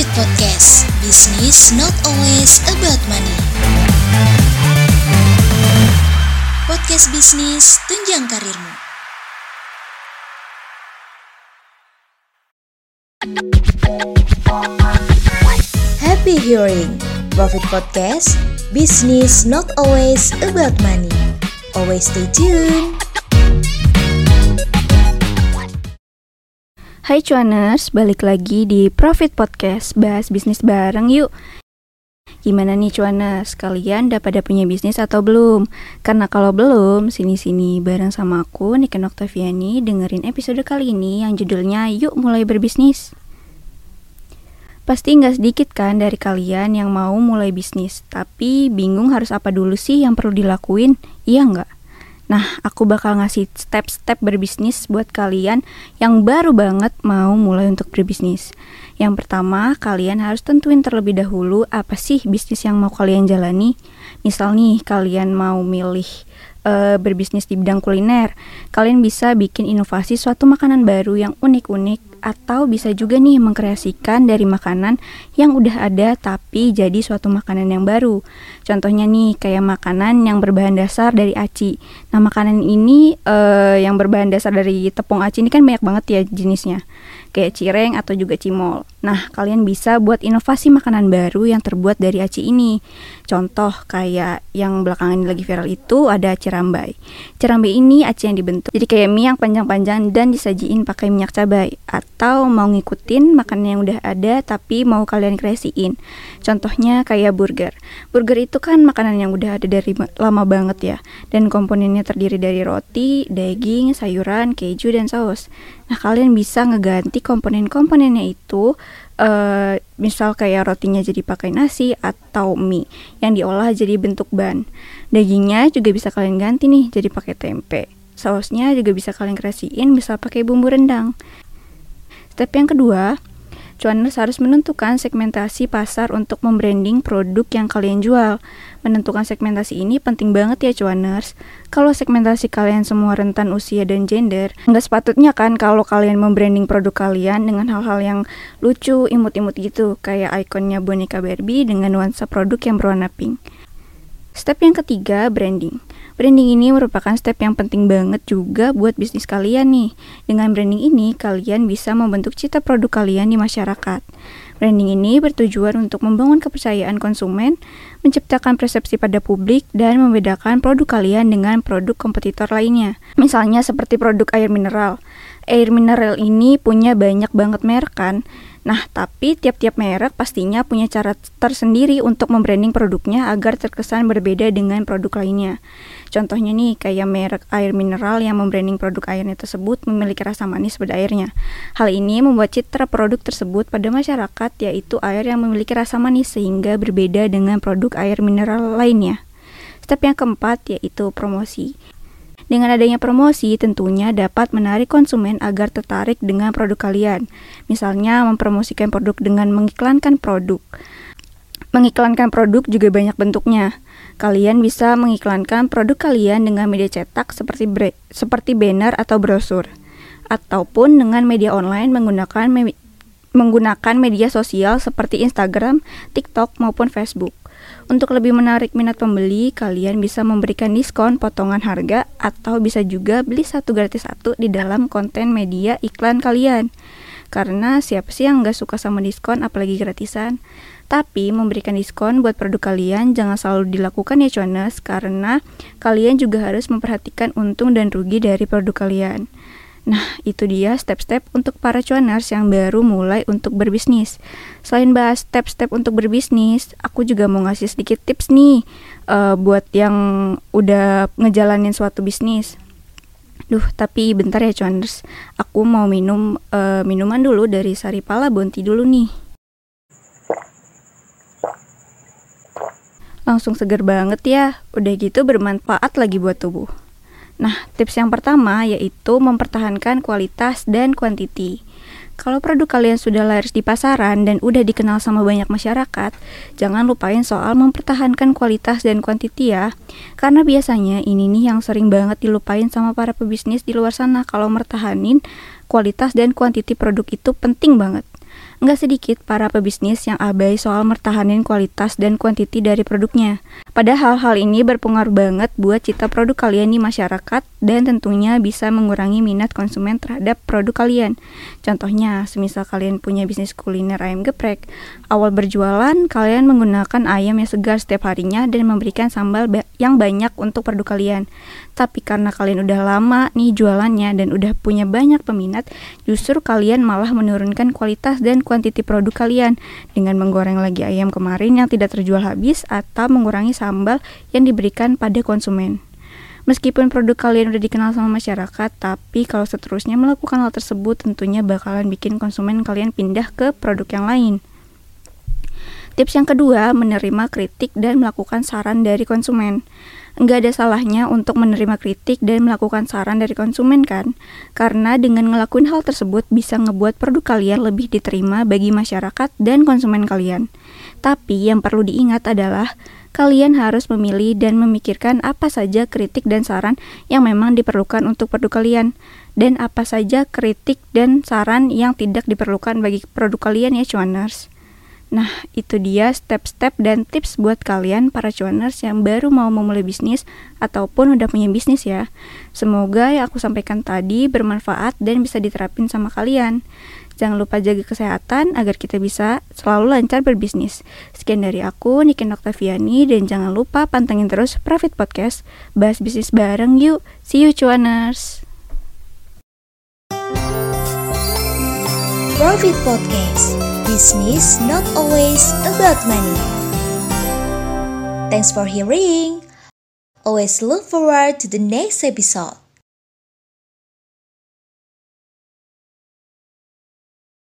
Profit Podcast. Business not always about money. Podcast bisnis tunjang karirmu. Happy hearing. Profit Podcast. Business not always about money. Always stay tuned Hai cuaners, balik lagi di Profit Podcast, bahas bisnis bareng yuk. Gimana nih cuaners, kalian udah pada punya bisnis atau belum? Karena kalau belum, sini-sini bareng sama aku, Niken Oktaviani, dengerin episode kali ini yang judulnya Yuk Mulai Berbisnis. Pasti nggak sedikit kan dari kalian yang mau mulai bisnis, tapi bingung harus apa dulu sih yang perlu dilakuin, iya nggak? Nah, aku bakal ngasih step-step berbisnis buat kalian yang baru banget mau mulai untuk berbisnis. Yang pertama, kalian harus tentuin terlebih dahulu apa sih bisnis yang mau kalian jalani. Misal nih, kalian mau milih uh, berbisnis di bidang kuliner, kalian bisa bikin inovasi suatu makanan baru yang unik-unik atau bisa juga nih mengkreasikan dari makanan yang udah ada tapi jadi suatu makanan yang baru. Contohnya nih kayak makanan yang berbahan dasar dari aci. Nah, makanan ini uh, yang berbahan dasar dari tepung aci ini kan banyak banget ya jenisnya kayak cireng atau juga cimol. Nah, kalian bisa buat inovasi makanan baru yang terbuat dari aci ini. Contoh kayak yang belakangan ini lagi viral itu ada cerambai. Cerambai ini aci yang dibentuk jadi kayak mie yang panjang-panjang dan disajiin pakai minyak cabai atau mau ngikutin makanan yang udah ada tapi mau kalian kreasiin. Contohnya kayak burger. Burger itu kan makanan yang udah ada dari lama banget ya dan komponennya terdiri dari roti, daging, sayuran, keju dan saus. Nah, kalian bisa ngeganti komponen-komponennya itu uh, misal kayak rotinya jadi pakai nasi atau mie yang diolah jadi bentuk ban. Dagingnya juga bisa kalian ganti nih jadi pakai tempe. Sausnya juga bisa kalian kreasiin misal pakai bumbu rendang. Step yang kedua, Cuaners harus menentukan segmentasi pasar untuk membranding produk yang kalian jual. Menentukan segmentasi ini penting banget ya cuaners. Kalau segmentasi kalian semua rentan usia dan gender, nggak sepatutnya kan kalau kalian membranding produk kalian dengan hal-hal yang lucu, imut-imut gitu, kayak ikonnya boneka Barbie dengan nuansa produk yang berwarna pink. Step yang ketiga, branding. Branding ini merupakan step yang penting banget juga buat bisnis kalian nih. Dengan branding ini, kalian bisa membentuk cita produk kalian di masyarakat. Branding ini bertujuan untuk membangun kepercayaan konsumen, menciptakan persepsi pada publik, dan membedakan produk kalian dengan produk kompetitor lainnya. Misalnya seperti produk air mineral. Air mineral ini punya banyak banget merek kan, Nah, tapi tiap-tiap merek pastinya punya cara tersendiri untuk membranding produknya agar terkesan berbeda dengan produk lainnya. Contohnya nih, kayak merek air mineral yang membranding produk airnya tersebut memiliki rasa manis pada airnya. Hal ini membuat citra produk tersebut pada masyarakat yaitu air yang memiliki rasa manis sehingga berbeda dengan produk air mineral lainnya. Step yang keempat yaitu promosi. Dengan adanya promosi, tentunya dapat menarik konsumen agar tertarik dengan produk kalian. Misalnya, mempromosikan produk dengan mengiklankan produk. Mengiklankan produk juga banyak bentuknya. Kalian bisa mengiklankan produk kalian dengan media cetak seperti seperti banner atau brosur, ataupun dengan media online menggunakan me menggunakan media sosial seperti Instagram, TikTok maupun Facebook. Untuk lebih menarik minat pembeli, kalian bisa memberikan diskon potongan harga atau bisa juga beli satu gratis satu di dalam konten media iklan kalian. Karena siapa sih yang nggak suka sama diskon apalagi gratisan? Tapi memberikan diskon buat produk kalian jangan selalu dilakukan ya cuanes karena kalian juga harus memperhatikan untung dan rugi dari produk kalian. Nah, itu dia step-step untuk para cuaners yang baru mulai untuk berbisnis. Selain bahas step-step untuk berbisnis, aku juga mau ngasih sedikit tips nih uh, buat yang udah ngejalanin suatu bisnis. Duh, tapi bentar ya cuaners. Aku mau minum uh, minuman dulu dari Saripala Bonti dulu nih. Langsung seger banget ya. Udah gitu bermanfaat lagi buat tubuh. Nah, tips yang pertama yaitu mempertahankan kualitas dan kuantiti. Kalau produk kalian sudah laris di pasaran dan udah dikenal sama banyak masyarakat, jangan lupain soal mempertahankan kualitas dan kuantiti ya. Karena biasanya ini nih yang sering banget dilupain sama para pebisnis di luar sana kalau mertahanin kualitas dan kuantiti produk itu penting banget. Nggak sedikit para pebisnis yang abai soal mertahanin kualitas dan kuantiti dari produknya. Padahal hal ini berpengaruh banget buat cita produk kalian di masyarakat dan tentunya bisa mengurangi minat konsumen terhadap produk kalian. Contohnya, semisal kalian punya bisnis kuliner ayam geprek, awal berjualan kalian menggunakan ayam yang segar setiap harinya dan memberikan sambal ba yang banyak untuk produk kalian. Tapi karena kalian udah lama nih jualannya dan udah punya banyak peminat, justru kalian malah menurunkan kualitas dan kuantiti produk kalian dengan menggoreng lagi ayam kemarin yang tidak terjual habis atau mengurangi sambal yang diberikan pada konsumen. Meskipun produk kalian udah dikenal sama masyarakat, tapi kalau seterusnya melakukan hal tersebut tentunya bakalan bikin konsumen kalian pindah ke produk yang lain. Tips yang kedua, menerima kritik dan melakukan saran dari konsumen. Nggak ada salahnya untuk menerima kritik dan melakukan saran dari konsumen kan? Karena dengan ngelakuin hal tersebut bisa ngebuat produk kalian lebih diterima bagi masyarakat dan konsumen kalian. Tapi yang perlu diingat adalah kalian harus memilih dan memikirkan apa saja kritik dan saran yang memang diperlukan untuk produk kalian dan apa saja kritik dan saran yang tidak diperlukan bagi produk kalian ya cuaners. Nah, itu dia step-step dan tips buat kalian para cuaners yang baru mau memulai bisnis ataupun udah punya bisnis ya. Semoga yang aku sampaikan tadi bermanfaat dan bisa diterapin sama kalian. Jangan lupa jaga kesehatan agar kita bisa selalu lancar berbisnis. Sekian dari aku, Niken Oktaviani, dan jangan lupa pantengin terus Profit Podcast. Bahas bisnis bareng yuk. See you cuaners. Profit Podcast Business not always about money. Thanks for hearing. Always look forward to the next episode.